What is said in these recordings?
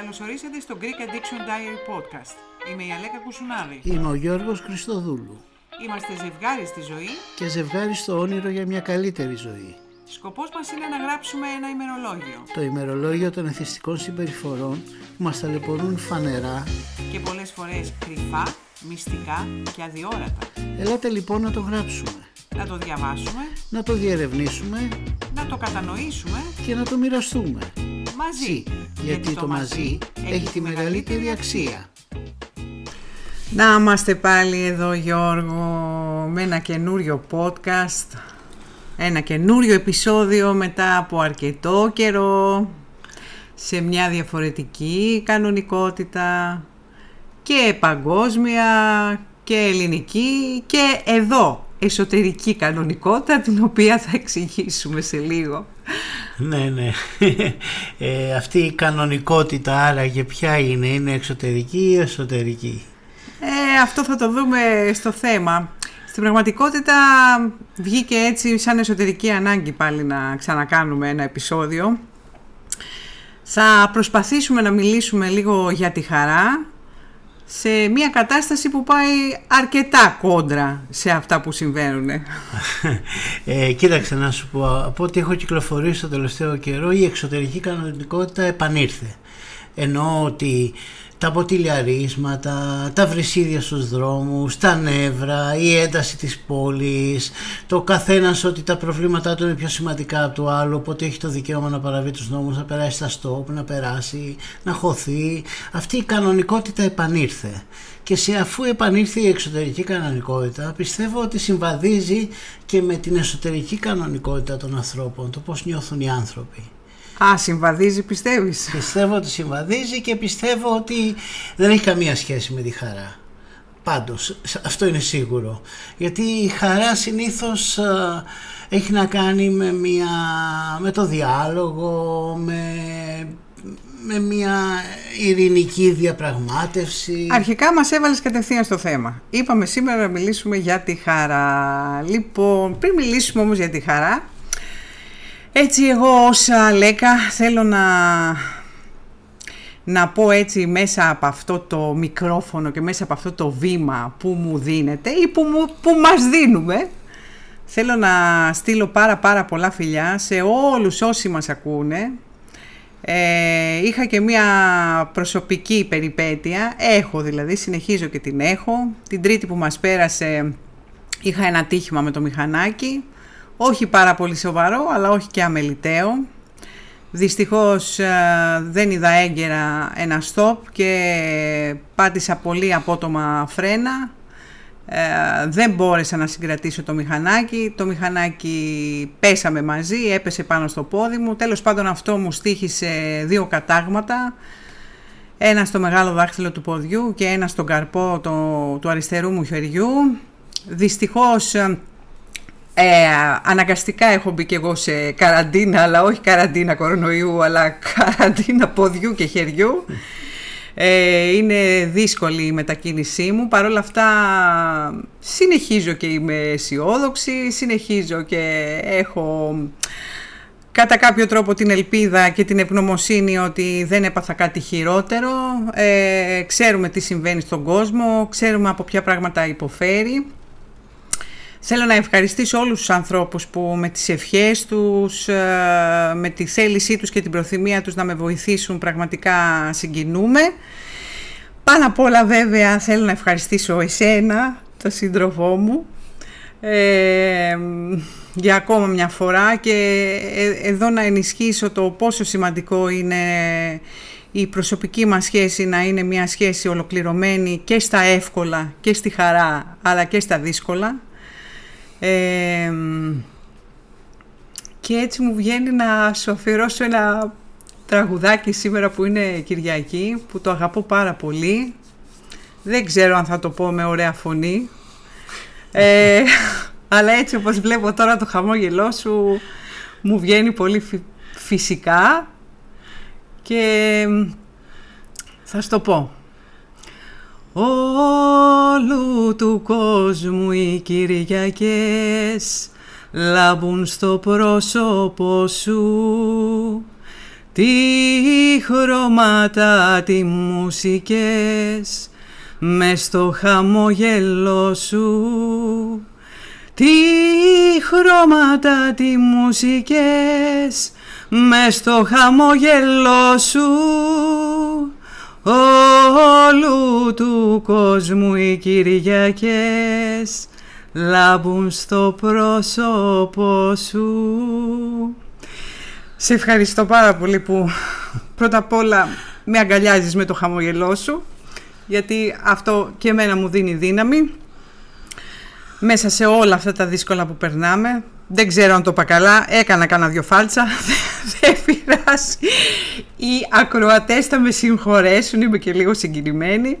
Καλωσορίσατε στο Greek Addiction Diary Podcast. Είμαι η Αλέκα Κουσουνάρη. Είμαι ο Γιώργος Χριστοδούλου. Είμαστε ζευγάρι στη ζωή και ζευγάρι στο όνειρο για μια καλύτερη ζωή. Σκοπός μας είναι να γράψουμε ένα ημερολόγιο. Το ημερολόγιο των εθιστικών συμπεριφορών που μας ταλαιπωρούν φανερά και πολλές φορές κρυφά, μυστικά και αδιόρατα. Ελάτε λοιπόν να το γράψουμε. Να το διαβάσουμε. Να το διερευνήσουμε. Να το κατανοήσουμε. Και να το μοιραστούμε. Μαζί. Γιατί, το, μαζί έχει τη μεγαλύτερη αξία. Να είμαστε πάλι εδώ Γιώργο με ένα καινούριο podcast ένα καινούριο επεισόδιο μετά από αρκετό καιρό σε μια διαφορετική κανονικότητα και παγκόσμια και ελληνική και εδώ εσωτερική κανονικότητα την οποία θα εξηγήσουμε σε λίγο. Ναι, ναι. Ε, αυτή η κανονικότητα άραγε ποια είναι, είναι εξωτερική ή εσωτερική; Ε, αυτό θα το δούμε στο θέμα. Στην πραγματικότητα βγήκε έτσι σαν εσωτερική ανάγκη πάλι να ξανακάνουμε ένα επεισόδιο. Θα προσπαθήσουμε να μιλήσουμε λίγο για τη χαρά σε μια κατάσταση που πάει αρκετά κόντρα σε αυτά που συμβαίνουν. Ε, κοίταξε να σου πω, από ό,τι έχω κυκλοφορήσει το τελευταίο καιρό η εξωτερική κανονικότητα επανήρθε. Ενώ ότι τα ποτηλιαρίσματα, τα βρυσίδια στους δρόμους, τα νεύρα, η ένταση της πόλης, το καθένας ότι τα προβλήματά του είναι πιο σημαντικά από το άλλο, οπότε έχει το δικαίωμα να παραβεί τους νόμους, να περάσει στα στόπ, να περάσει, να χωθεί. Αυτή η κανονικότητα επανήρθε. Και σε αφού επανήρθε η εξωτερική κανονικότητα, πιστεύω ότι συμβαδίζει και με την εσωτερική κανονικότητα των ανθρώπων, το πώς νιώθουν οι άνθρωποι. Α, συμβαδίζει πιστεύεις; Πιστεύω ότι συμβαδίζει και πιστεύω ότι δεν έχει καμία σχέση με τη χαρά. Πάντως, αυτό είναι σίγουρο. Γιατί η χαρά συνήθως έχει να κάνει με, μια, με το διάλογο, με, με μια ειρηνική διαπραγμάτευση. Αρχικά μας έβαλες κατευθείαν στο θέμα. Είπαμε σήμερα να μιλήσουμε για τη χαρά. Λοιπόν, πριν μιλήσουμε όμως για τη χαρά, έτσι εγώ ως Λέκα θέλω να, να πω έτσι μέσα από αυτό το μικρόφωνο και μέσα από αυτό το βήμα που μου δίνετε ή που, μου, που μας δίνουμε θέλω να στείλω πάρα πάρα πολλά φιλιά σε όλους όσοι μας ακούνε ε, είχα και μία προσωπική περιπέτεια, έχω δηλαδή, συνεχίζω και την έχω. Την τρίτη που μας πέρασε είχα ένα τύχημα με το μηχανάκι όχι πάρα πολύ σοβαρό, αλλά όχι και αμεληταίο. Δυστυχώς ε, δεν είδα έγκαιρα ένα stop και πάτησα πολύ απότομα φρένα. Ε, δεν μπόρεσα να συγκρατήσω το μηχανάκι. Το μηχανάκι πέσαμε μαζί, έπεσε πάνω στο πόδι μου. Τέλος πάντων αυτό μου στήχησε δύο κατάγματα. Ένα στο μεγάλο δάχτυλο του ποδιού και ένα στον καρπό το, του αριστερού μου χεριού. Δυστυχώς ε, ε, αναγκαστικά έχω μπει και εγώ σε καραντίνα, αλλά όχι καραντίνα κορονοϊού, αλλά καραντίνα ποδιού και χεριού. Ε, είναι δύσκολη η μετακίνησή μου, Παρ' όλα αυτά συνεχίζω και είμαι αισιόδοξη, συνεχίζω και έχω κατά κάποιο τρόπο την ελπίδα και την ευγνωμοσύνη ότι δεν έπαθα κάτι χειρότερο. Ε, ξέρουμε τι συμβαίνει στον κόσμο, ξέρουμε από ποια πράγματα υποφέρει. Θέλω να ευχαριστήσω όλους τους ανθρώπους που με τις ευχές τους, ε, με τη θέλησή τους και την προθυμία τους να με βοηθήσουν πραγματικά συγκινούμε. Πάνω απ' όλα βέβαια θέλω να ευχαριστήσω εσένα, τον σύντροφό μου, ε, για ακόμα μια φορά και ε, εδώ να ενισχύσω το πόσο σημαντικό είναι η προσωπική μας σχέση να είναι μια σχέση ολοκληρωμένη και στα εύκολα και στη χαρά αλλά και στα δύσκολα και έτσι μου βγαίνει να σου αφιερώσω ένα τραγουδάκι σήμερα που είναι Κυριακή, που το αγαπώ πάρα πολύ. Δεν ξέρω αν θα το πω με ωραία φωνή. Ε, αλλά έτσι όπως βλέπω τώρα το χαμόγελό σου μου βγαίνει πολύ φυσικά και θα σου το πω. Όλου του κόσμου οι Κυριακές λάμπουν στο πρόσωπο σου. Τι χρώματα τι μουσικές μες στο χαμόγελό σου. Τι χρώματα τι μουσικές μες στο χαμόγελό σου όλου του κόσμου οι Κυριακές λάμπουν στο πρόσωπο σου. Σε ευχαριστώ πάρα πολύ που πρώτα απ' όλα με αγκαλιάζεις με το χαμογελό σου γιατί αυτό και εμένα μου δίνει δύναμη μέσα σε όλα αυτά τα δύσκολα που περνάμε. Δεν ξέρω αν το είπα καλά, έκανα κάνα δυο φάλτσα, δεν πειράζει. Οι ακροατές θα με συγχωρέσουν, είμαι και λίγο συγκινημένη.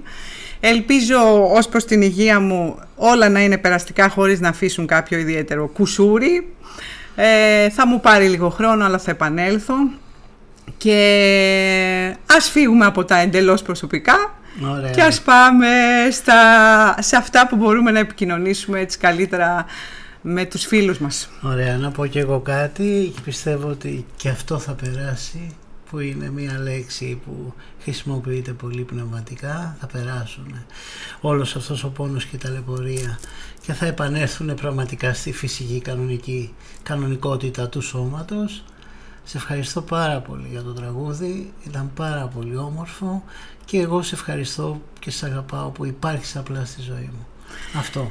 Ελπίζω ως προς την υγεία μου όλα να είναι περαστικά χωρίς να αφήσουν κάποιο ιδιαίτερο κουσούρι. Ε, θα μου πάρει λίγο χρόνο αλλά θα επανέλθω. Και ας φύγουμε από τα εντελώς προσωπικά Ωραία. και ας πάμε στα, σε αυτά που μπορούμε να επικοινωνήσουμε έτσι καλύτερα με τους φίλους μας. Ωραία, να πω και εγώ κάτι. Και πιστεύω ότι και αυτό θα περάσει που είναι μια λέξη που χρησιμοποιείται πολύ πνευματικά. Θα περάσουν όλος αυτός ο πόνος και η ταλαιπωρία και θα επανέλθουν πραγματικά στη φυσική κανονική κανονικότητα του σώματος. Σε ευχαριστώ πάρα πολύ για το τραγούδι. Ήταν πάρα πολύ όμορφο και εγώ σε ευχαριστώ και σε αγαπάω που υπάρχεις απλά στη ζωή μου. Αυτό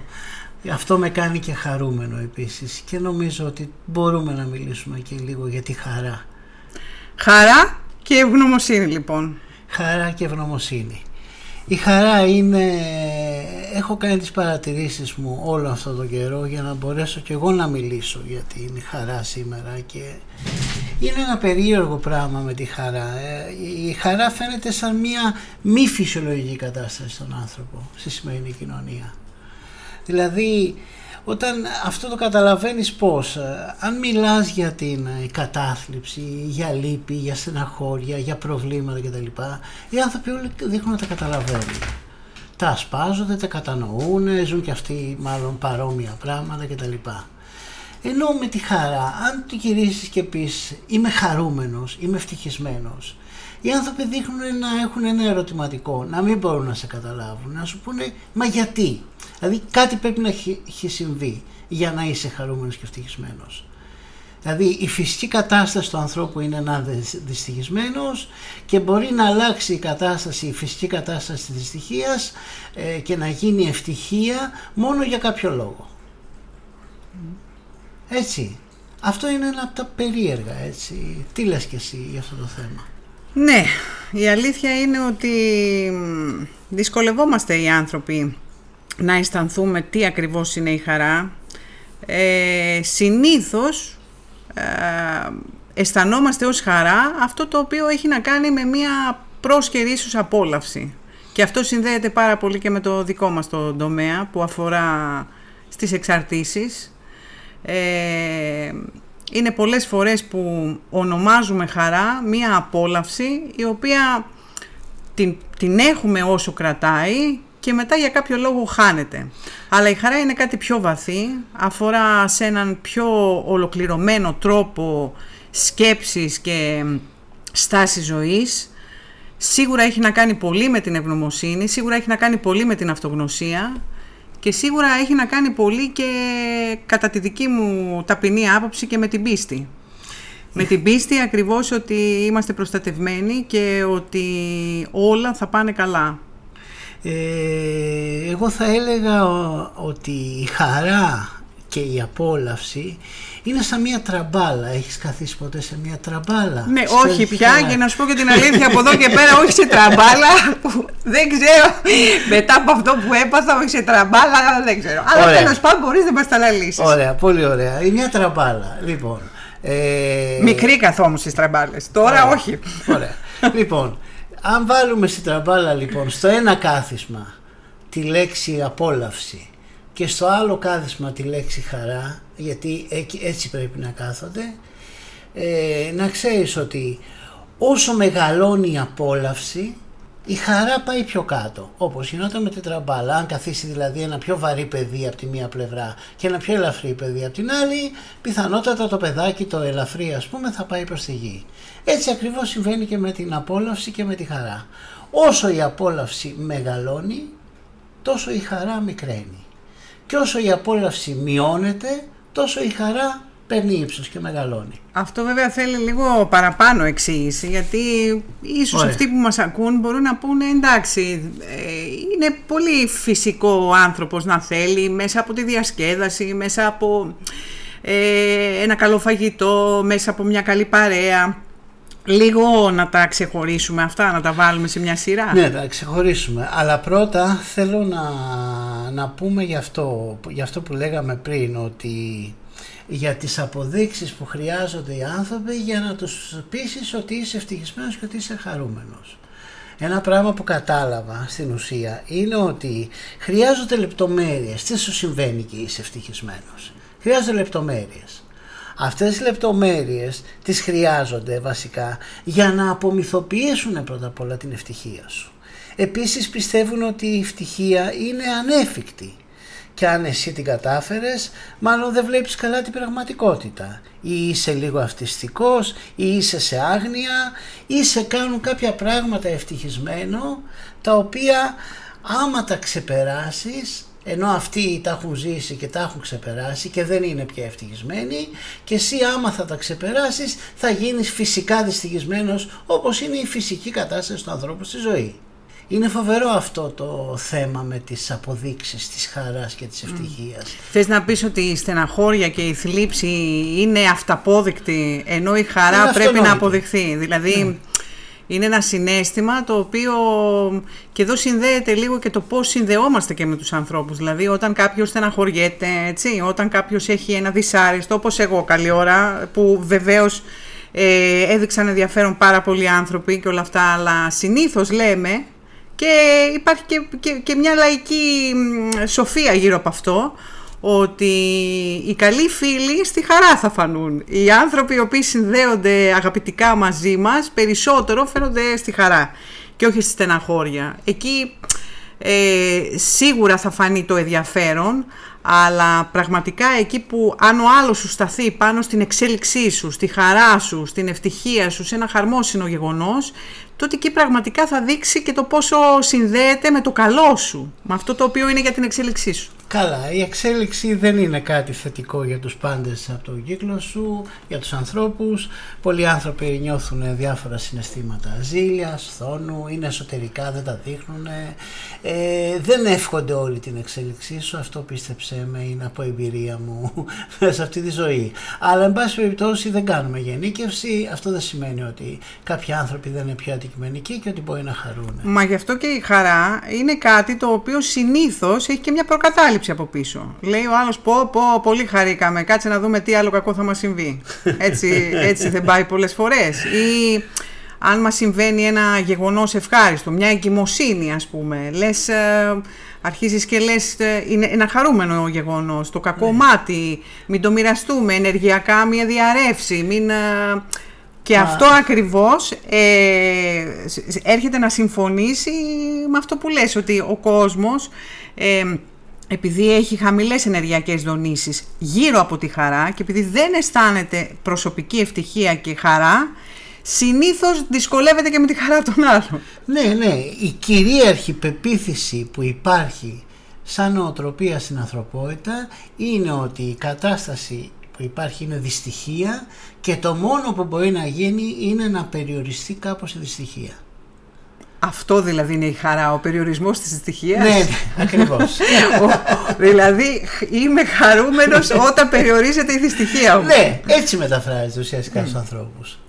αυτό με κάνει και χαρούμενο επίσης και νομίζω ότι μπορούμε να μιλήσουμε και λίγο για τη χαρά Χαρά και ευγνωμοσύνη λοιπόν. Χαρά και ευγνωμοσύνη. Η χαρά είναι, έχω κάνει τις παρατηρήσεις μου όλο αυτό το καιρό για να μπορέσω και εγώ να μιλήσω για την χαρά σήμερα και είναι ένα περίεργο πράγμα με τη χαρά. Ε, Η χαρά φαίνεται σαν μια μη φυσιολογική κατάσταση στον άνθρωπο στη σημερινή κοινωνία. Δηλαδή όταν αυτό το καταλαβαίνεις πώς, ε, αν μιλάς για την ε, κατάθλιψη, για λύπη, για στεναχώρια, για προβλήματα κτλ. Οι άνθρωποι όλοι δείχνουν να τα καταλαβαίνουν. Τα ασπάζονται, τα κατανοούν, ζουν και αυτοί μάλλον παρόμοια πράγματα κτλ. Ενώ με τη χαρά, αν του γυρίσεις και πεις είμαι χαρούμενος, είμαι ευτυχισμένος, οι άνθρωποι δείχνουν να έχουν ένα ερωτηματικό, να μην μπορούν να σε καταλάβουν, να σου πούνε μα γιατί; Δηλαδή κάτι πρέπει να έχει, έχει συμβεί για να είσαι χαρούμενος και ευτυχισμένος. Δηλαδή η φυσική κατάσταση του ανθρώπου είναι να είναι δυστυχισμένος και μπορεί να αλλάξει η κατάσταση, η φυσική κατάσταση της δυστυχίας ε, και να γίνει ευτυχία μόνο για κάποιο λόγο. Έτσι. Αυτό είναι ένα από τα περίεργα, έτσι. Τι λες και εσύ για αυτό το θέμα; Ναι, η αλήθεια είναι ότι μ, δυσκολευόμαστε οι άνθρωποι να αισθανθούμε τι ακριβώς είναι η χαρά. Ε, συνήθως ε, αισθανόμαστε ως χαρά αυτό το οποίο έχει να κάνει με μια πρόσκαιρη ίσως απόλαυση. Και αυτό συνδέεται πάρα πολύ και με το δικό μας το τομέα που αφορά στις εξαρτήσεις. Ε, είναι πολλές φορές που ονομάζουμε χαρά μία απόλαυση η οποία την, την έχουμε όσο κρατάει και μετά για κάποιο λόγο χάνεται. Αλλά η χαρά είναι κάτι πιο βαθύ, αφορά σε έναν πιο ολοκληρωμένο τρόπο σκέψης και στάση ζωής. Σίγουρα έχει να κάνει πολύ με την ευγνωμοσύνη, σίγουρα έχει να κάνει πολύ με την αυτογνωσία και σίγουρα έχει να κάνει πολύ και κατά τη δική μου ταπεινή άποψη και με την πίστη. Με την πίστη ακριβώς ότι είμαστε προστατευμένοι και ότι όλα θα πάνε καλά. Ε, εγώ θα έλεγα ο- ότι η χαρά και η απόλαυση είναι σαν μια τραμπάλα. Έχεις καθίσει ποτέ σε μια τραμπάλα; Ναι, Στο όχι πια, χαρά. για να σου πω και την αλήθεια από εδώ και πέρα, όχι σε τραμπάλα. που δεν ξέρω, μετά από αυτό που έπαθα, όχι σε τραμπάλα, δεν ξέρω. Αλλά Ωραία. τέλος πάντων μπορείς να μας τα αναλύσεις. Ωραία, πολύ ωραία. Είναι μια τραμπάλα. Λοιπόν. Ε, Μικρή καθόμουν στις τραμπάλες. Τώρα Ωραία. όχι. Ωραία. λοιπόν, αν βάλουμε στην τραμπάλα λοιπόν στο ένα κάθισμα τη λέξη απόλαυση και στο άλλο κάθισμα τη λέξη χαρά, γιατί εκεί- έτσι πρέπει να κάθονται, ε, να ξέρεις ότι όσο μεγαλώνει η απόλαυση, η χαρά πάει πιο κάτω. Όπως γινόταν με την τραμπάλα. Αν καθίσει δηλαδή ένα πιο βαρύ παιδί από τη μία πλευρά και ένα πιο ελαφρύ παιδί από την άλλη, πιθανότατα το παιδάκι το ελαφρύ ας πούμε θα πάει προς τη γη. Έτσι ακριβώς συμβαίνει και με την απόλαυση και με τη χαρά. Όσο η απόλαυση μεγαλώνει, τόσο η χαρά μικραίνει. Και όσο η απόλαυση μειώνεται, τόσο η χαρά παίρνει ύψος και μεγαλώνει. Αυτό βέβαια θέλει λίγο παραπάνω εξήγηση γιατί ίσως αυτοί που μας ακούν μπορούν να πούνε εντάξει ε, είναι πολύ φυσικό ο άνθρωπος να θέλει μέσα από τη διασκέδαση, μέσα από ε, ένα καλό φαγητό, μέσα από μια καλή παρέα. Λίγο να τα ξεχωρίσουμε αυτά, να τα βάλουμε σε μια σειρά. Ναι, τα ξεχωρίσουμε. Αλλά πρώτα θέλω να, να πούμε γι αυτό, γι' αυτό που λέγαμε πριν ότι για τις αποδείξεις που χρειάζονται οι άνθρωποι για να τους πείσεις ότι είσαι ευτυχισμένος και ότι είσαι χαρούμενος. Ένα πράγμα που κατάλαβα στην ουσία είναι ότι χρειάζονται λεπτομέρειες. Τι σου συμβαίνει και είσαι ευτυχισμένος; Χρειάζονται λεπτομέρειες. Αυτές οι λεπτομέρειες τις χρειάζονται βασικά για να απομυθοποιήσουν πρώτα απ' όλα την ευτυχία σου. Επίσης πιστεύουν ότι η ευτυχία είναι ανέφικτη και αν εσύ την κατάφερες μάλλον δεν βλέπεις καλά την πραγματικότητα ή είσαι λίγο αυτιστικός ή είσαι σε άγνοια ή σε κάνουν κάποια πράγματα ευτυχισμένο τα οποία άμα τα ξεπεράσεις ενώ αυτοί τα έχουν ζήσει και τα έχουν ξεπεράσει και δεν είναι πια ευτυχισμένοι και εσύ άμα θα τα ξεπεράσεις θα γίνεις φυσικά δυστυχισμένος όπως είναι η φυσική κατάσταση του ανθρώπου στη ζωή. Είναι φοβερό αυτό το θέμα με τις αποδείξεις της χαράς και της ευτυχίας. Mm. Θες να πεις ότι η στεναχώρια και η θλίψη είναι αυταπόδεικτη ενώ η χαρά πρέπει να αποδειχθεί. Δηλαδή ναι. είναι ένα συνέστημα το οποίο και εδώ συνδέεται λίγο και το πώς συνδεόμαστε και με τους ανθρώπους. Δηλαδή όταν κάποιος στεναχωριέται, έτσι, όταν κάποιος έχει ένα δυσάρεστο όπως εγώ καλή ώρα που βεβαίως ε, έδειξαν ενδιαφέρον πάρα πολλοί άνθρωποι και όλα αυτά αλλά συνήθως λέμε και υπάρχει και, και, μια λαϊκή σοφία γύρω από αυτό, ότι οι καλοί φίλοι στη χαρά θα φανούν. Οι άνθρωποι οι οποίοι συνδέονται αγαπητικά μαζί μας περισσότερο φαίνονται στη χαρά και όχι στη στεναχώρια. Εκεί ε, σίγουρα θα φανεί το ενδιαφέρον, αλλά πραγματικά εκεί που αν ο άλλος σου σταθεί πάνω στην εξέλιξή σου, στη χαρά σου, στην ευτυχία σου, σε ένα χαρμόσυνο γεγονός, τότε εκεί πραγματικά θα δείξει και το πόσο συνδέεται με το καλό σου, με αυτό το οποίο είναι για την εξέλιξή σου. Καλά, η εξέλιξη δεν είναι κάτι θετικό για τους πάντες από τον κύκλο σου, για τους ανθρώπους. Πολλοί άνθρωποι νιώθουν διάφορα συναισθήματα ζήλια, θόνου, είναι εσωτερικά, δεν τα δείχνουν. Ε, δεν εύχονται όλη την εξέλιξή σου, αυτό πίστεψέ με, είναι από εμπειρία μου σε αυτή τη ζωή. Αλλά εν πάση περιπτώσει δεν κάνουμε γενίκευση, αυτό δεν σημαίνει ότι κάποιοι άνθρωποι δεν είναι πιο αντικειμενικοί και ότι μπορεί να χαρούν. Μα γι' αυτό και η χαρά είναι κάτι το οποίο συνήθως έχει και μια προκατάληψη από πίσω. Λέει ο άλλος: Πω, πω, πολύ χαρήκαμε. Κάτσε να δούμε τι άλλο κακό θα μας συμβεί. Έτσι, έτσι δεν πάει πολλές φορές. Ή αν μας συμβαίνει ένα γεγονός ευχάριστο, μια εγκυμοσύνη, ας πούμε. Λες, ε, αρχίζεις και λες: ε, είναι ένα χαρούμενο γεγονός. Το κακό ναι. μάτι. Μην το μοιραστούμε. Ενεργειακά, μια διαρρεύση. Μην. Ε, και αυτό ακριβώς ε, έρχεται να συμφωνήσει με αυτό που λες, ότι ο κόσμος ε, επειδή έχει χαμηλές ενεργειακές δονήσεις γύρω από τη χαρά και επειδή δεν αισθάνεται προσωπική ευτυχία και χαρά, συνήθως δυσκολεύεται και με τη χαρά των άλλων. Ναι, ναι. Η κυρίαρχη πεποίθηση που υπάρχει σαν νοοτροπία στην ανθρωπότητα είναι ότι η κατάσταση που υπάρχει είναι δυστυχία και το μόνο που μπορεί να γίνει είναι να περιοριστεί κάπως η δυστυχία. Αυτό δηλαδή είναι η χαρά, ο περιορισμός της δυστυχίας. Ναι, ναι ακριβώς. δηλαδή είμαι χαρούμενος όταν περιορίζεται η δυστυχία μου. Ναι, έτσι μεταφράζεται ουσιαστικά στους ανθρώπους.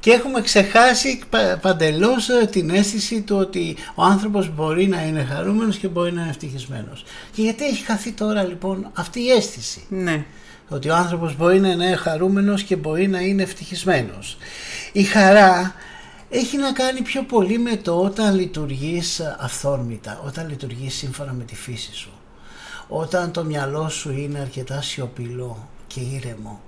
Και έχουμε ξεχάσει παντελώς ε, την αίσθηση του ότι ο άνθρωπος μπορεί να είναι χαρούμενος και μπορεί να είναι ευτυχισμένος. Και γιατί έχει χαθεί τώρα λοιπόν αυτή η αίσθηση; Ναι. Ότι ο άνθρωπος μπορεί να είναι χαρούμενος και μπορεί να είναι ευτυχισμένος. Η χαρά έχει να κάνει πιο πολύ με το όταν λειτουργείς αυθόρμητα, όταν λειτουργείς σύμφωνα με τη φύση σου. Όταν το μυαλό σου είναι αρκετά σιωπηλό και ήρεμο.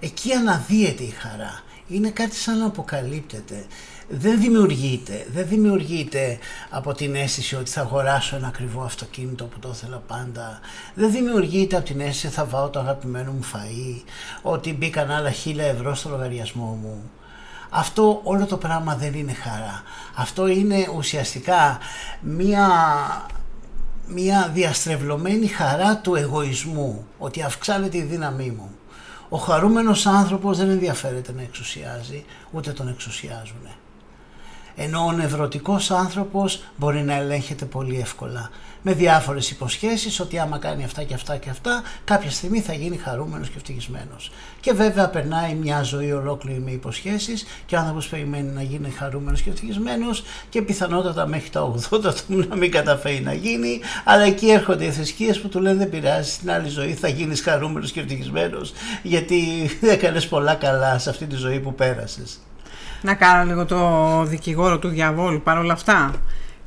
Εκεί αναδύεται η χαρά. είναι κάτι σαν να αποκαλύπτεται. Δεν δημιουργείται, δεν δημιουργείται από την αίσθηση ότι θα αγοράσω ένα ακριβό αυτοκίνητο που το ήθελα πάντα. Δεν δημιουργείται από την αίσθηση θα βάλω το αγαπημένο μου φαΐ, ότι μπήκαν άλλα χίλια ευρώ στο λογαριασμό μου. Αυτό όλο το πράγμα δεν είναι χαρά. Αυτό είναι ουσιαστικά μία, μία διαστρεβλωμένη χαρά του εγωισμού, ότι αυξάνεται η δύναμή μου. Ο χαρούμενος άνθρωπος δεν ενδιαφέρεται να εξουσιάζει, ούτε τον εξουσιάζουν. Ενώ ο νευρωτικός άνθρωπος μπορεί να ελέγχεται πολύ εύκολα με διάφορες υποσχέσεις ότι άμα κάνει αυτά και αυτά και αυτά κάποια στιγμή θα γίνει χαρούμενος και ευτυχισμένος. Και βέβαια περνάει μια ζωή ολόκληρη με υποσχέσεις και ο άνθρωπος περιμένει να γίνει χαρούμενος και ευτυχισμένος και πιθανότατα μέχρι τα 80 του να μην καταφέρει να γίνει αλλά εκεί έρχονται οι θρησκείες που του λένε δεν πειράζει στην άλλη ζωή θα γίνεις χαρούμενος και ευτυχισμένος γιατί έκανες πολλά καλά σε αυτή τη ζωή που πέρασες. Να κάνω λίγο το δικηγόρο του διαβόλου παρόλα αυτά.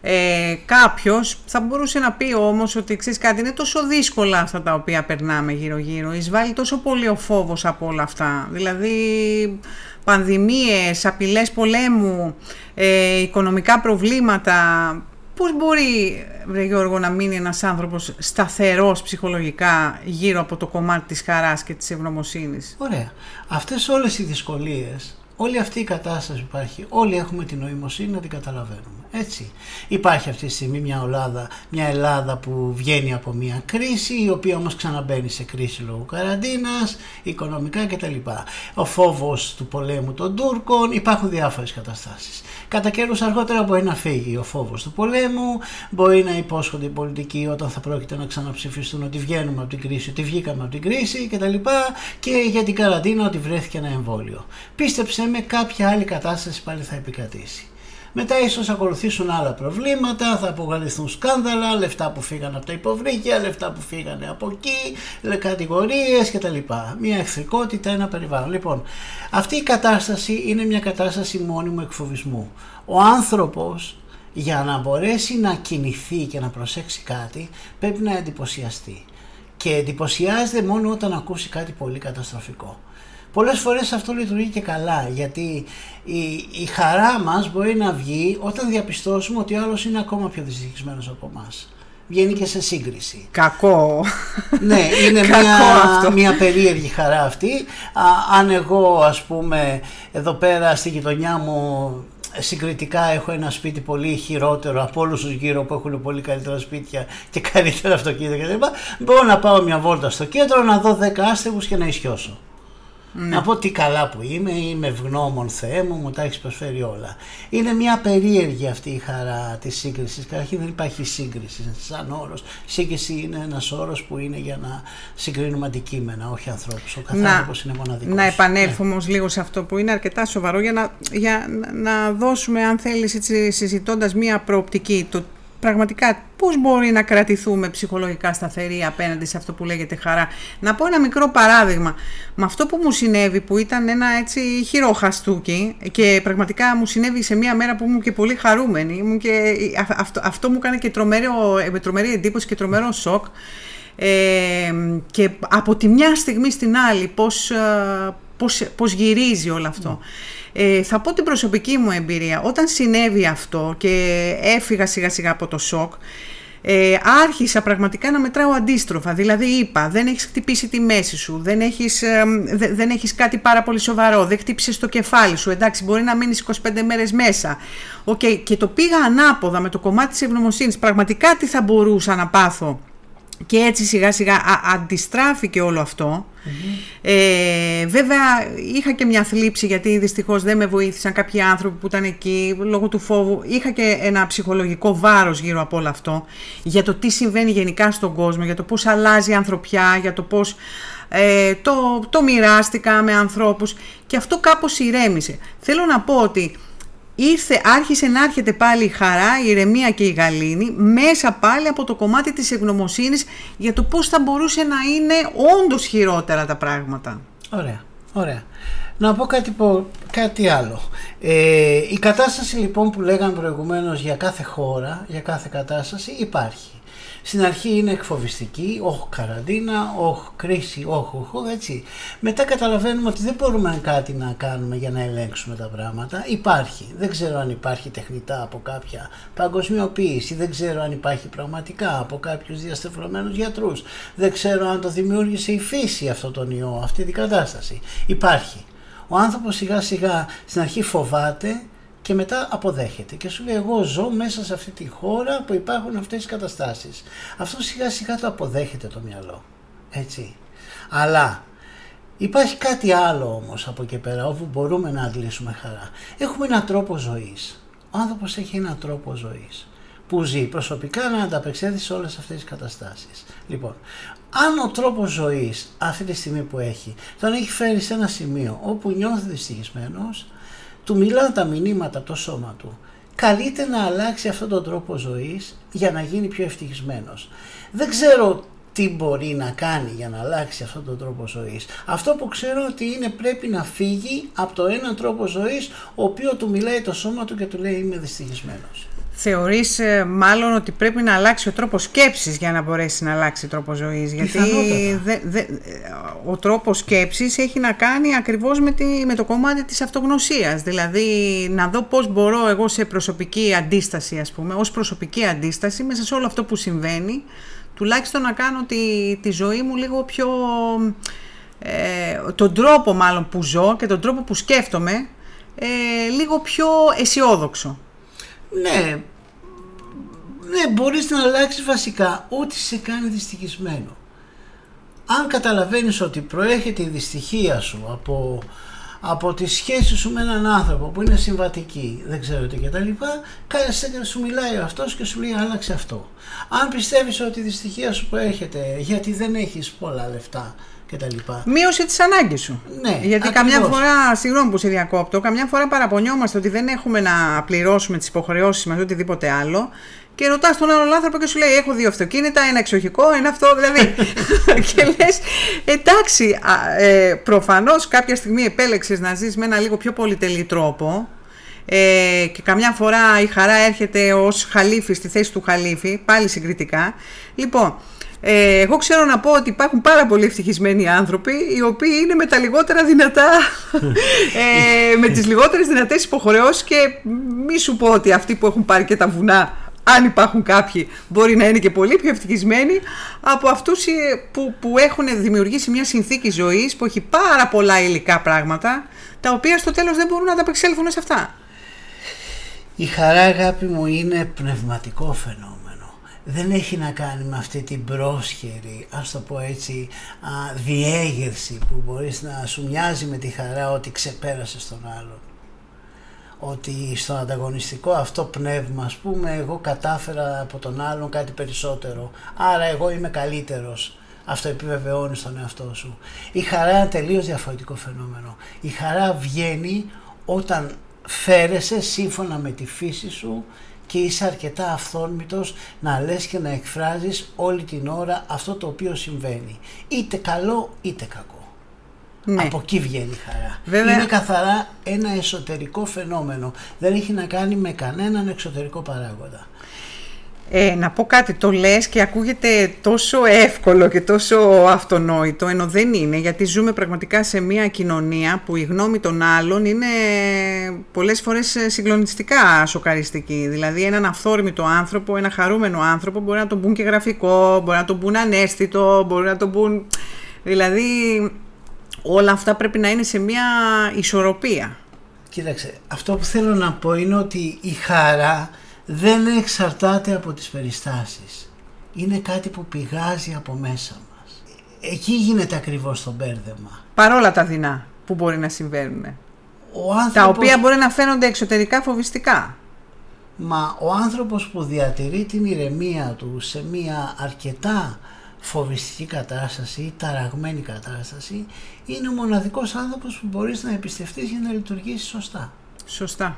Ε, κάποιος θα μπορούσε να πει όμως ότι ξέρεις κάτι είναι τόσο δύσκολα αυτά τα οποία περνάμε γύρω γύρω εισβάλλει τόσο πολύ ο φόβος από όλα αυτά. Δηλαδή πανδημίες, απειλές πολέμου, ε, οικονομικά προβλήματα. Πώς μπορεί βρε Γιώργο να μείνει ένας άνθρωπος σταθερός ψυχολογικά γύρω από το κομμάτι της χαράς και της ευγνωμοσύνης; Ωραία, αυτές όλες οι δυσκολίες Όλη αυτή η κατάσταση που υπάρχει, όλοι έχουμε την νοημοσύνη να την καταλαβαίνουμε. Έτσι. Υπάρχει αυτή τη στιγμή μια Ελλάδα, μια Ελλάδα που βγαίνει από μια κρίση, η οποία όμως ξαναμπαίνει σε κρίση λόγω καραντίνας, οικονομικά κτλ. Ο φόβος του πολέμου των Τούρκων, υπάρχουν διάφορες καταστάσεις. Κατά καιρούς αργότερα μπορεί να φύγει ο φόβος του πολέμου, μπορεί να υπόσχονται οι πολιτικοί όταν θα πρόκειται να ξαναψηφιστούν ότι βγαίνουμε από την κρίση, ότι βγήκαμε από την κρίση κτλ. Και για την καραντίνα ότι βρέθηκε ένα εμβόλιο. Πίστεψε με κάποια άλλη κατάσταση πάλι θα επικρατήσει. Μετά ίσως ακολουθήσουν άλλα προβλήματα, θα απογαλυθούν σκάνδαλα, λεφτά που φύγανε από τα υποβρύχια, λεφτά που φύγανε από εκεί, κατηγορίες κτλ. Μια εχθρικότητα, ένα περιβάλλον. Λοιπόν, αυτή η κατάσταση είναι μια κατάσταση μόνιμου εκφοβισμού. Ο άνθρωπος για να μπορέσει να κινηθεί και να προσέξει κάτι πρέπει να εντυπωσιαστεί. Και εντυπωσιάζεται μόνο όταν ακούσει κάτι πολύ καταστροφικό. Πολλές φορές αυτό λειτουργεί και καλά γιατί η, η χαρά μας μπορεί να βγει όταν διαπιστώσουμε ότι ο άλλος είναι ακόμα πιο δυστυχισμένος από εμάς. Βγαίνει και σε σύγκριση. Κακό. Ναι, είναι μια, μια περίεργη χαρά αυτή. Α, αν εγώ ας πούμε εδώ πέρα στη γειτονιά μου συγκριτικά έχω ένα σπίτι πολύ χειρότερο από όλους τους γύρω που έχουν πολύ καλύτερα σπίτια και καλύτερα αυτοκίνητα κτλ. Μπορώ να πάω μια βόλτα στο κέντρο, να δω 10 άστεγους και να ισιώσω. Ναι. Να πω τι καλά που είμαι, είμαι ευγνώμων Θεέ μου, μου τα έχεις προσφέρει όλα. Είναι μια περίεργη αυτή η χαρά της σύγκρισης. Καταρχήν δεν υπάρχει σύγκριση σαν όρος. Σύγκριση είναι ένας όρος που είναι για να συγκρίνουμε αντικείμενα, όχι ανθρώπους. Ο κάθε άνθρωπο είναι μοναδικός. Να επανέλθουμε ναι. όμως λίγο σε αυτό που είναι αρκετά σοβαρό για να, για να δώσουμε, αν θέλεις, συζητώντας μια προοπτική. Το πραγματικά πώς μπορεί να κρατηθούμε ψυχολογικά σταθεροί απέναντι σε αυτό που λέγεται χαρά; Να πω ένα μικρό παράδειγμα. Με αυτό που μου συνέβη που ήταν ένα έτσι χειροχαστούκι και πραγματικά μου συνέβη σε μια μέρα που ήμουν και πολύ χαρούμενη και αυτό, αυτό μου έκανε και τρομερό, με τρομερή εντύπωση και τρομερό σοκ ε, και από τη μια στιγμή στην άλλη πώς, ε, πώς, πώς γυρίζει όλο αυτό. Ε, θα πω την προσωπική μου εμπειρία. Όταν συνέβη αυτό και έφυγα σιγά σιγά από το σοκ, ε, άρχισα πραγματικά να μετράω αντίστροφα. Δηλαδή είπα, δεν έχεις χτυπήσει τη μέση σου, δεν έχεις, ε, δεν έχεις κάτι πάρα πολύ σοβαρό, δεν χτύπησες το κεφάλι σου, εντάξει μπορεί να μείνεις 25 μέρες μέσα. Okay, και το πήγα ανάποδα με το κομμάτι της ευγνωμοσύνης. Πραγματικά τι θα μπορούσα να πάθω; Και έτσι σιγά σιγά α, αντιστράφηκε όλο Ε, βέβαια είχα και μια θλίψη γιατί δυστυχώς δεν με βοήθησαν κάποιοι άνθρωποι που ήταν εκεί λόγω του φόβου. Είχα και ένα ψυχολογικό βάρος γύρω από όλο αυτό για το τι συμβαίνει γενικά στον κόσμο, για το πώς αλλάζει η ανθρωπιά, για το πώς ε, το, το μοιράστηκα με ανθρώπους και αυτό κάπως ηρέμησε. Θέλω να πω ότι ήρθε, άρχισε να έρχεται πάλι η χαρά, η ηρεμία και η γαλήνη μέσα πάλι από το κομμάτι της ευγνωμοσύνης για το πώς θα μπορούσε να είναι όντως χειρότερα τα πράγματα. Ωραία, ωραία. Να πω κάτι, κάτι άλλο. Ε, η κατάσταση λοιπόν που λέγαμε προηγουμένως για κάθε χώρα, για κάθε κατάσταση υπάρχει. Στην αρχή είναι εκφοβιστική, όχι καραντίνα, όχι κρίση, όχι, όχι, έτσι. Μετά καταλαβαίνουμε ότι δεν μπορούμε κάτι να κάνουμε για να ελέγξουμε τα πράγματα. Υπάρχει. Δεν ξέρω αν υπάρχει τεχνητά από κάποια παγκοσμιοποίηση, δεν ξέρω αν υπάρχει πραγματικά από κάποιους διαστεφλωμένους γιατρούς. Δεν ξέρω αν το δημιούργησε η φύση αυτό τον ιό, αυτή την κατάσταση. Υπάρχει. Ο άνθρωπος σιγά σιγά στην αρχή φοβάται, και μετά αποδέχεται και σου λέει εγώ ζω μέσα σε αυτή τη χώρα που υπάρχουν αυτές τις καταστάσεις. Αυτό σιγά σιγά το αποδέχεται το μυαλό. Έτσι. Αλλά υπάρχει κάτι άλλο όμως από εκεί πέρα όπου μπορούμε να αντλήσουμε χαρά. Έχουμε έναν τρόπο ζωής. Ο άνθρωπος έχει έναν τρόπο ζωής που ζει προσωπικά να ανταπεξέλθει σε όλες αυτές τις καταστάσεις. Λοιπόν, αν ο τρόπος ζωής αυτή τη στιγμή που έχει τον έχει φέρει σε ένα σημείο όπου νιώθει δυστυχισμένος, του μιλάνε τα μηνύματα από το σώμα του. Καλείται να αλλάξει αυτόν τον τρόπο ζωής για να γίνει πιο ευτυχισμένος. Δεν ξέρω τι μπορεί να κάνει για να αλλάξει αυτόν τον τρόπο ζωής. Αυτό που ξέρω ότι είναι πρέπει να φύγει από το έναν τρόπο ζωής ο οποίος του μιλάει το σώμα του και του λέει είμαι δυστυχισμένος. Θεωρείς ε, μάλλον ότι πρέπει να αλλάξει ο τρόπος σκέψης για να μπορέσει να αλλάξει τρόπος ζωής. Γιατί δε, δε, ο τρόπος σκέψης έχει να κάνει ακριβώς με, τη, με το κομμάτι της αυτογνωσίας. Δηλαδή να δω πώς μπορώ εγώ σε προσωπική αντίσταση ας πούμε, ως προσωπική αντίσταση μέσα σε όλο αυτό που συμβαίνει, τουλάχιστον να κάνω τη, τη ζωή μου λίγο πιο... Ε, τον τρόπο μάλλον που ζω και τον τρόπο που σκέφτομαι ε, λίγο πιο αισιόδοξο. Ναι, ναι, μπορείς να αλλάξεις βασικά ό,τι σε κάνει δυστυχισμένο. Αν καταλαβαίνεις ότι προέρχεται η δυστυχία σου από, από τη σχέση σου με έναν άνθρωπο που είναι συμβατική, δεν ξέρω τι κτλ. Κάθε σου μιλάει αυτός και σου λέει άλλαξε αυτό. Αν πιστεύεις ότι η δυστυχία σου προέρχεται γιατί δεν έχεις πολλά λεφτά, Μείωση της ανάγκης σου. Ναι, Γιατί καμιά φορά, συγγνώμη που σε διακόπτω, καμιά φορά παραπονιόμαστε ότι δεν έχουμε να πληρώσουμε τις υποχρεώσεις μας ή οτιδήποτε άλλο. Και ρωτάς τον άλλον άνθρωπο και σου λέει: Έχω δύο αυτοκίνητα, ένα εξοχικό, ένα αυτό. Δηλαδή. και λες, εντάξει, ε, προφανώς κάποια στιγμή επέλεξες να ζεις με ένα λίγο πιο πολυτελή τρόπο. Ε, και καμιά φορά η χαρά έρχεται ως χαλίφη στη θέση του χαλίφη, πάλι συγκριτικά. Λοιπόν, ε, εγώ ξέρω να πω ότι υπάρχουν πάρα πολύ ευτυχισμένοι άνθρωποι οι οποίοι είναι με τα λιγότερα δυνατά, ε, με τις λιγότερες δυνατές υποχρεώσεις και μη σου πω ότι αυτοί που έχουν πάρει και τα βουνά αν υπάρχουν κάποιοι, μπορεί να είναι και πολύ πιο ευτυχισμένοι από αυτούς ε, που, που έχουν δημιουργήσει μια συνθήκη ζωής που έχει πάρα πολλά υλικά πράγματα, τα οποία στο τέλος δεν μπορούν να τα απεξέλθουν σε αυτά. Η χαρά αγάπη μου είναι πνευματικό φαινόμενο δεν έχει να κάνει με αυτή την πρόσχερη, ας το πω έτσι, α, διέγερση που μπορείς να σου μοιάζει με τη χαρά ότι ξεπέρασε τον άλλον. Ότι στο ανταγωνιστικό αυτό πνεύμα, ας πούμε, εγώ κατάφερα από τον άλλον κάτι περισσότερο, άρα εγώ είμαι καλύτερος. Αυτό επιβεβαιώνει στον εαυτό σου. Η χαρά είναι τελείως διαφορετικό φαινόμενο. Η χαρά βγαίνει όταν φέρεσαι σύμφωνα με τη φύση σου και είσαι αρκετά αυθόρμητος να λες και να εκφράζεις όλη την ώρα αυτό το οποίο συμβαίνει. Είτε καλό είτε κακό. Ναι. Από εκεί βγαίνει η χαρά. Βέβαια... Είναι καθαρά ένα εσωτερικό φαινόμενο. Δεν έχει να κάνει με κανέναν εξωτερικό παράγοντα. Ε, να πω κάτι, το λες και ακούγεται τόσο εύκολο και τόσο αυτονόητο, ενώ δεν είναι, γιατί ζούμε πραγματικά σε μια κοινωνία που η γνώμη των άλλων είναι πολλές φορές συγκλονιστικά σοκαριστική. Δηλαδή έναν αυθόρμητο άνθρωπο, ένα χαρούμενο άνθρωπο μπορεί να τον πούν και γραφικό, μπορεί να τον πούν ανέστητο, μπορεί να τον πούν... Δηλαδή όλα αυτά πρέπει να είναι σε μια ισορροπία. Κοίταξε, αυτό που θέλω να πω είναι ότι η χαρά δεν εξαρτάται από τις περιστάσεις. Είναι κάτι που πηγάζει από μέσα μας. Εκεί γίνεται ακριβώς το μπέρδεμα. Παρόλα τα δεινά που μπορεί να συμβαίνουν. Τα οποία μπορεί να φαίνονται εξωτερικά φοβιστικά. Μα ο άνθρωπος που διατηρεί την ηρεμία του σε μια αρκετά φοβιστική κατάσταση ή ταραγμένη κατάσταση είναι ο μοναδικός άνθρωπος που μπορείς να εμπιστευτείς για να λειτουργήσει σωστά. Σωστά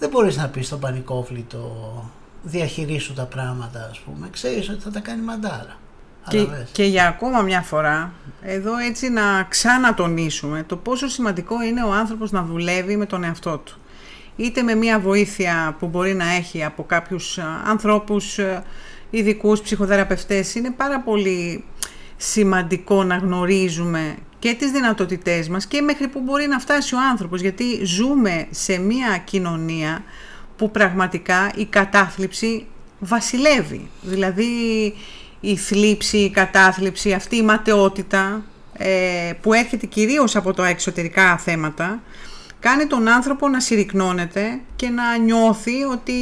δεν μπορείς να πεις στον πανικόβλητο διαχειρίσου τα πράγματα ας πούμε, ξέρεις ότι θα τα κάνει μαντάρα. Και, και για ακόμα μια φορά, εδώ έτσι να ξανατονίσουμε το πόσο σημαντικό είναι ο άνθρωπος να δουλεύει με τον εαυτό του. Είτε με μια βοήθεια που μπορεί να έχει από κάποιους ανθρώπους ειδικούς ψυχοθεραπευτές. Είναι πάρα πολύ σημαντικό να γνωρίζουμε και τις δυνατότητές μας και μέχρι που μπορεί να φτάσει ο άνθρωπος γιατί ζούμε σε μια κοινωνία που πραγματικά η κατάθλιψη βασιλεύει. Δηλαδή η θλίψη, η κατάθλιψη, αυτή η ματαιότητα ε, που έρχεται κυρίως από τα εξωτερικά θέματα κάνει τον άνθρωπο να συρρυκνώνεται και να νιώθει ότι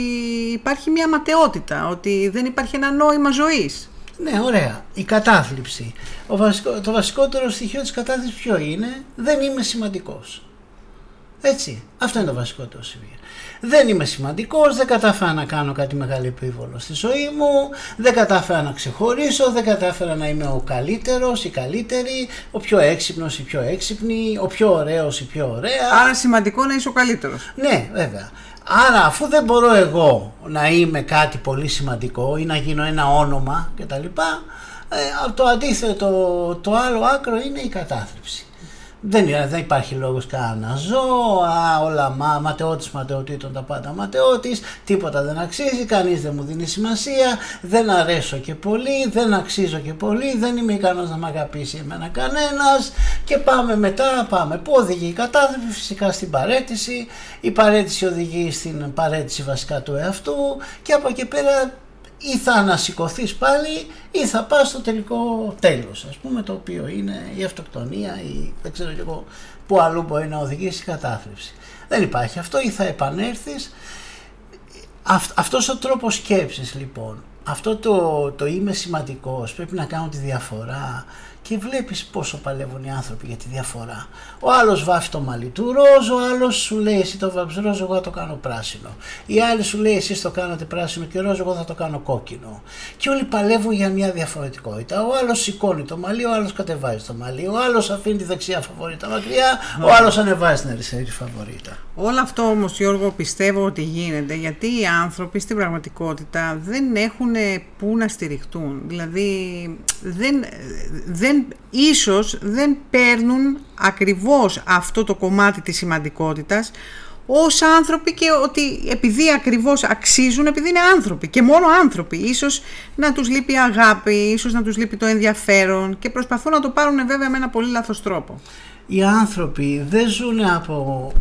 υπάρχει μια ματαιότητα, ότι δεν υπάρχει ένα νόημα ζωής. Ναι, ωραία. Η κατάθλιψη. Ο βασικό, το βασικότερο στοιχείο της κατάθλιψης ποιο είναι, δεν είμαι σημαντικός. Έτσι, αυτό είναι το βασικότερο σημείο. Δεν είμαι σημαντικός, δεν κατάφερα να κάνω κάτι μεγάλο επίβολο στη ζωή μου, δεν κατάφερα να ξεχωρίσω, δεν κατάφερα να είμαι ο καλύτερος, η καλύτερη, ο πιο έξυπνος, η πιο έξυπνη, ο πιο ωραίος, η πιο ωραία. Άρα σημαντικό να είσαι ο καλύτερος. Ναι, βέβαια. Άρα αφού δεν μπορώ εγώ να είμαι κάτι πολύ σημαντικό ή να γίνω ένα όνομα κτλ. Ε, το αντίθετο, το άλλο άκρο είναι η κατάθλιψη. Δεν, δεν υπάρχει λόγος καν να ζω, α, όλα μα, ματαιώτης ματαιωτήτων τα πάντα ματαιώτης, τίποτα δεν αξίζει, κανείς δεν μου δίνει σημασία, δεν αρέσω και πολύ, δεν αξίζω και πολύ, δεν είμαι ικανός να με αγαπήσει εμένα κανένας. Και πάμε μετά, πάμε. Πού οδηγεί η κατάθλιψη, φυσικά στην παρέτηση, η παρέτηση οδηγεί στην παρέτηση βασικά του εαυτού. Και από εκεί πέρα ή θα ανασηκωθείς πάλι ή θα πας στο τελικό τέλος ας πούμε το οποίο είναι η αυτοκτονία ή δεν ξέρω και εγώ που αλλού μπορεί να οδηγήσει η κατάθλιψη. Δεν υπάρχει αυτό ή θα επανέλθεις. αυτός ο τρόπος σκέψης λοιπόν, αυτό το, το είμαι σημαντικός, πρέπει να κάνω τη διαφορά, και βλέπεις πόσο παλεύουν οι άνθρωποι για τη διαφορά. Ο άλλος βάφει το μαλλί του ροζ, ο άλλος σου λέει εσύ το βάφεις ροζ, εγώ θα το κάνω πράσινο. Η άλλη σου λέει εσείς το κάνατε πράσινο και ροζ, εγώ θα το κάνω κόκκινο. Και όλοι παλεύουν για μια διαφορετικότητα. Ο άλλος σηκώνει το μαλλί, ο άλλος κατεβάζει το μαλλί, ο άλλος αφήνει τη δεξιά φαβορίτα μακριά, ο άλλος ανεβάζει την αριστερή φαβορίτα. Όλο αυτό όμως Γιώργο πιστεύω ότι γίνεται γιατί οι άνθρωποι στην πραγματικότητα δεν έχουν πού να στηριχτούν. Δηλαδή δεν, δεν, ίσως δεν παίρνουν ακριβώς αυτό το κομμάτι της σημαντικότητας ως άνθρωποι και ότι επειδή ακριβώς αξίζουν, επειδή είναι άνθρωποι και μόνο άνθρωποι, ίσως να τους λείπει η αγάπη, ίσως να τους λείπει το ενδιαφέρον και προσπαθούν να το πάρουν βέβαια με ένα πολύ λάθος τρόπο. Οι άνθρωποι δεν ζουν από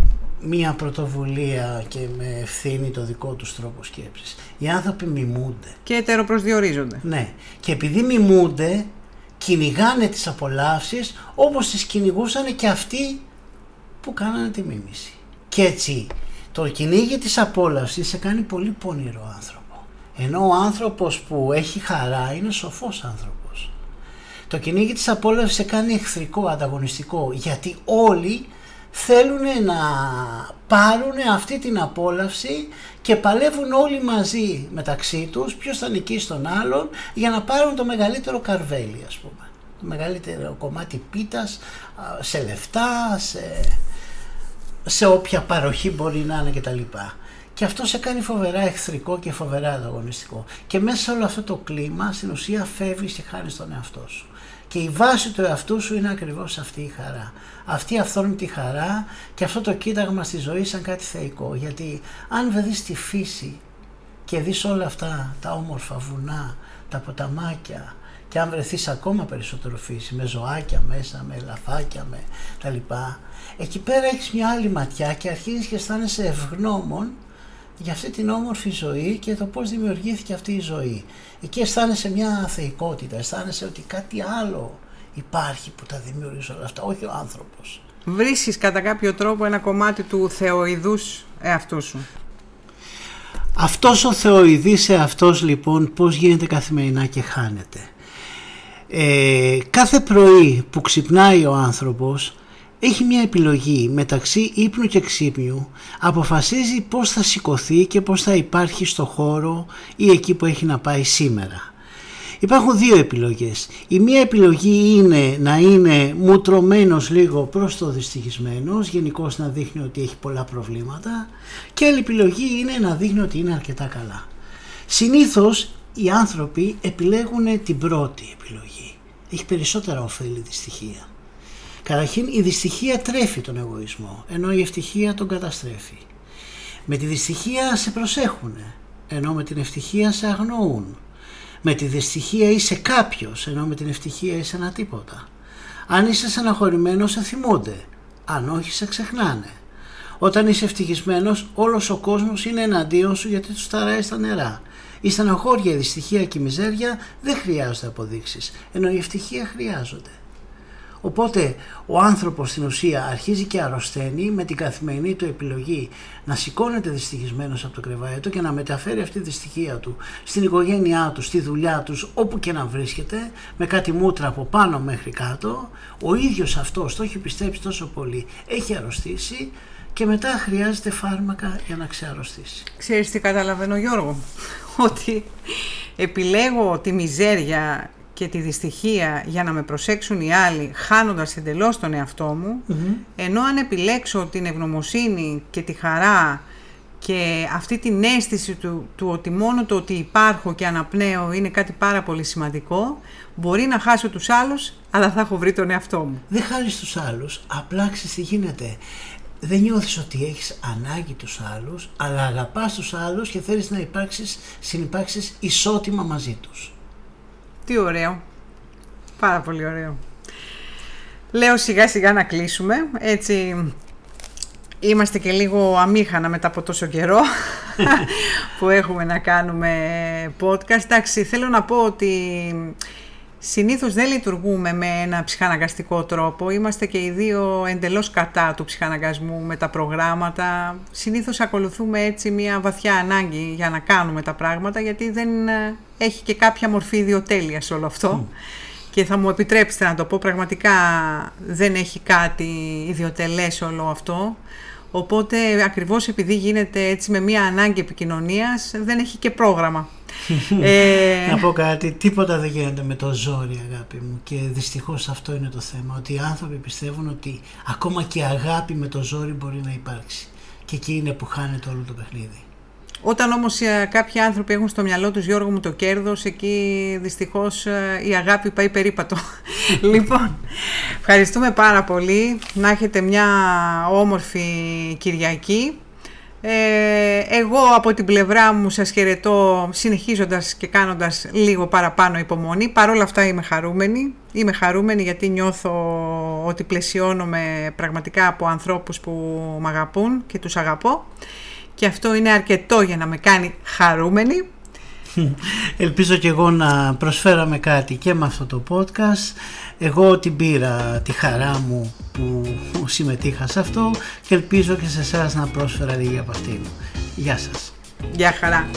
μία πρωτοβουλία και με ευθύνη το δικό τους τρόπο σκέψης. Οι άνθρωποι μιμούνται. Και ετεροπροσδιορίζονται. Ναι. Και επειδή μιμούνται, κυνηγάνε τις απολαύσεις όπως τις κυνηγούσαν και αυτοί που κάνανε τη μίμηση. Και έτσι το κυνήγι της απόλαυσης σε κάνει πολύ πονηρό άνθρωπο. Ενώ ο άνθρωπος που έχει χαρά είναι σοφός άνθρωπος. Το κυνήγι της απόλαυσης σε κάνει εχθρικό, ανταγωνιστικό, γιατί όλοι θέλουν να πάρουν αυτή την απόλαυση και παλεύουν όλοι μαζί μεταξύ τους ποιος θα νικήσει τον άλλον για να πάρουν το μεγαλύτερο καρβέλι ας πούμε το μεγαλύτερο κομμάτι πίτας σε λεφτά σε, σε όποια παροχή μπορεί να είναι κτλ. Και αυτό σε κάνει φοβερά εχθρικό και φοβερά ανταγωνιστικό. Και μέσα σε όλο αυτό το κλίμα στην ουσία φεύγεις και χάνεις τον εαυτό σου. Και η βάση του εαυτού σου είναι ακριβώς αυτή η χαρά. Αυτή η αυθόρμητη χαρά και αυτό το κοίταγμα στη ζωή σαν κάτι θεϊκό. Γιατί αν βρεθείς τη φύση και δεις όλα αυτά τα όμορφα βουνά, τα ποταμάκια και αν βρεθείς ακόμα περισσότερο φύση με ζωάκια μέσα, με λαφάκια, με τα λοιπά, εκεί πέρα έχεις μια άλλη ματιά και αρχίζεις και αισθάνεσαι ευγνώμων για αυτή την όμορφη ζωή και το πώς δημιουργήθηκε αυτή η ζωή. Εκεί αισθάνεσαι μια θεϊκότητα, αισθάνεσαι ότι κάτι άλλο υπάρχει που τα δημιουργήσει όλα αυτά, όχι ο άνθρωπος. Βρίσκεις κατά κάποιο τρόπο ένα κομμάτι του θεοειδούς εαυτού σου; Αυτός ο θεοειδής εαυτός λοιπόν πώς γίνεται καθημερινά και χάνεται. Ε, κάθε πρωί που ξυπνάει ο άνθρωπος έχει μια επιλογή μεταξύ ύπνου και ξύπνιου, αποφασίζει πώς θα σηκωθεί και πώς θα υπάρχει στο χώρο ή εκεί που έχει να πάει σήμερα. Υπάρχουν δύο επιλογές. Η μία επιλογή είναι να είναι μουτρωμένος λίγο προς το δυστυχισμένος, γενικώς να δείχνει ότι έχει πολλά προβλήματα και άλλη επιλογή είναι να δείχνει ότι είναι αρκετά καλά. Συνήθως οι άνθρωποι επιλέγουν την πρώτη επιλογή. Έχει περισσότερα ωφέλη δυστυχία. Καταρχήν η δυστυχία τρέφει τον εγωισμό, ενώ η ευτυχία τον καταστρέφει. Με τη δυστυχία σε προσέχουν, ενώ με την ευτυχία σε αγνοούν. Με τη δυστυχία είσαι κάποιος, ενώ με την ευτυχία είσαι ένα τίποτα. Αν είσαι στεναχωρημένος σε θυμούνται, αν όχι σε ξεχνάνε. Όταν είσαι ευτυχισμένος όλος ο κόσμος είναι εναντίον σου γιατί τους ταράει στα νερά. Η στεναχώρια, η δυστυχία και η μιζέρια δεν χρειάζονται αποδείξεις, ενώ η ευτυχία χρειάζονται. Οπότε ο άνθρωπος στην ουσία αρχίζει και αρρωσταίνει με την καθημερινή του επιλογή να σηκώνεται δυστυχισμένος από το κρεβάτι του και να μεταφέρει αυτή τη δυστυχία του στην οικογένειά του, στη δουλειά τους, όπου και να βρίσκεται, με κάτι μούτρα από πάνω μέχρι κάτω. Ο ίδιος αυτός το έχει πιστέψει τόσο πολύ, έχει αρρωστήσει και μετά χρειάζεται φάρμακα για να ξεαρρωστήσει. Ξέρεις τι καταλαβαίνω Γιώργο, ότι επιλέγω τη μιζέρια και τη δυστυχία για να με προσέξουν οι άλλοι χάνοντας εντελώς τον εαυτό μου ενώ αν επιλέξω την ευγνωμοσύνη και τη χαρά και αυτή την αίσθηση του, του ότι μόνο το ότι υπάρχω και αναπνέω είναι κάτι πάρα πολύ σημαντικό μπορεί να χάσω τους άλλους αλλά θα έχω βρει τον εαυτό μου. Δεν χάνεις τους άλλους, απλά ξέρεις τι γίνεται. Δεν νιώθεις ότι έχεις ανάγκη τους άλλους, αλλά αγαπάς τους άλλους και θέλεις να υπάρξεις, συνυπάρξεις ισότιμα μαζί τους. Τι ωραίο. Πάρα πολύ ωραίο. Λέω σιγά σιγά να κλείσουμε. Έτσι είμαστε και λίγο αμήχανα μετά από τόσο καιρό που έχουμε να κάνουμε podcast. Εντάξει, θέλω να πω ότι συνήθως δεν λειτουργούμε με ένα ψυχαναγκαστικό τρόπο. Είμαστε και οι δύο εντελώς κατά του ψυχαναγκασμού με τα προγράμματα. Συνήθως ακολουθούμε έτσι μια βαθιά ανάγκη για να κάνουμε τα πράγματα γιατί δεν ε, έχει και κάποια μορφή ιδιοτέλεια σε όλο αυτό. Και θα μου επιτρέψετε να το πω, πραγματικά δεν έχει κάτι ιδιωτελές όλο αυτό. Οπότε ακριβώς επειδή γίνεται έτσι με μια ανάγκη επικοινωνίας δεν έχει και πρόγραμμα. ε... Να πω κάτι, τίποτα δεν γίνεται με το ζόρι αγάπη μου και δυστυχώς αυτό είναι το θέμα, ότι οι άνθρωποι πιστεύουν ότι ακόμα και αγάπη με το ζόρι μπορεί να υπάρξει και εκεί είναι που χάνεται όλο το παιχνίδι. Όταν όμως ε, κάποιοι άνθρωποι έχουν στο μυαλό τους Γιώργο μου το κέρδος, εκεί δυστυχώς ε, η αγάπη πάει περίπατο. λοιπόν, ευχαριστούμε πάρα πολύ. Να έχετε μια όμορφη Κυριακή. Ε, εγώ από την πλευρά μου σας χαιρετώ συνεχίζοντας και κάνοντας λίγο παραπάνω υπομονή. Παρ' όλα αυτά είμαι χαρούμενη. Είμαι χαρούμενη γιατί νιώθω ότι πλαισιώνομαι πραγματικά από ανθρώπους που με αγαπούν και τους αγαπώ. Και αυτό είναι αρκετό για να με κάνει χαρούμενη. Ελπίζω και εγώ να προσφέραμε κάτι και με αυτό το podcast. Εγώ την πήρα τη χαρά μου που συμμετείχα σε αυτό και ελπίζω και σε εσάς να πρόσφερα λίγη από αυτή. Γεια σας. Γεια χαρά.